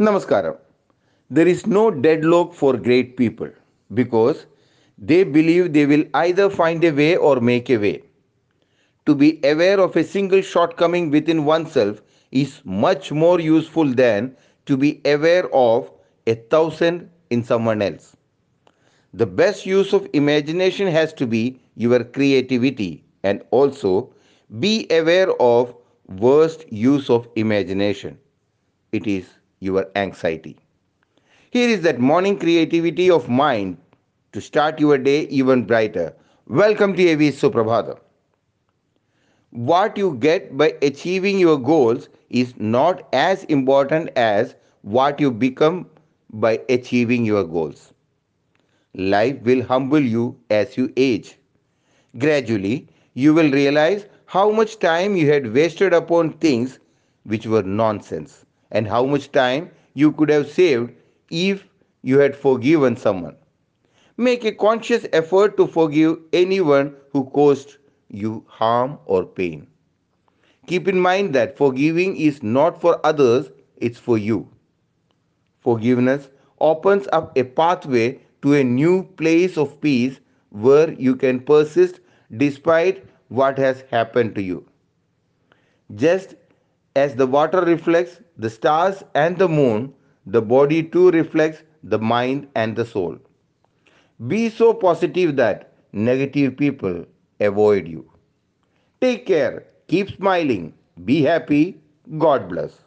Namaskaram. There is no deadlock for great people because they believe they will either find a way or make a way. To be aware of a single shortcoming within oneself is much more useful than to be aware of a thousand in someone else. The best use of imagination has to be your creativity and also be aware of worst use of imagination. It is your anxiety. Here is that morning creativity of mind to start your day even brighter. Welcome to AV Suprabhata. What you get by achieving your goals is not as important as what you become by achieving your goals. Life will humble you as you age. Gradually, you will realize how much time you had wasted upon things which were nonsense and how much time you could have saved if you had forgiven someone. Make a conscious effort to forgive anyone who caused you harm or pain. Keep in mind that forgiving is not for others, it's for you. Forgiveness opens up a pathway to a new place of peace where you can persist despite what has happened to you. Just as the water reflects the stars and the moon, the body too reflects the mind and the soul. Be so positive that negative people avoid you. Take care, keep smiling, be happy, God bless.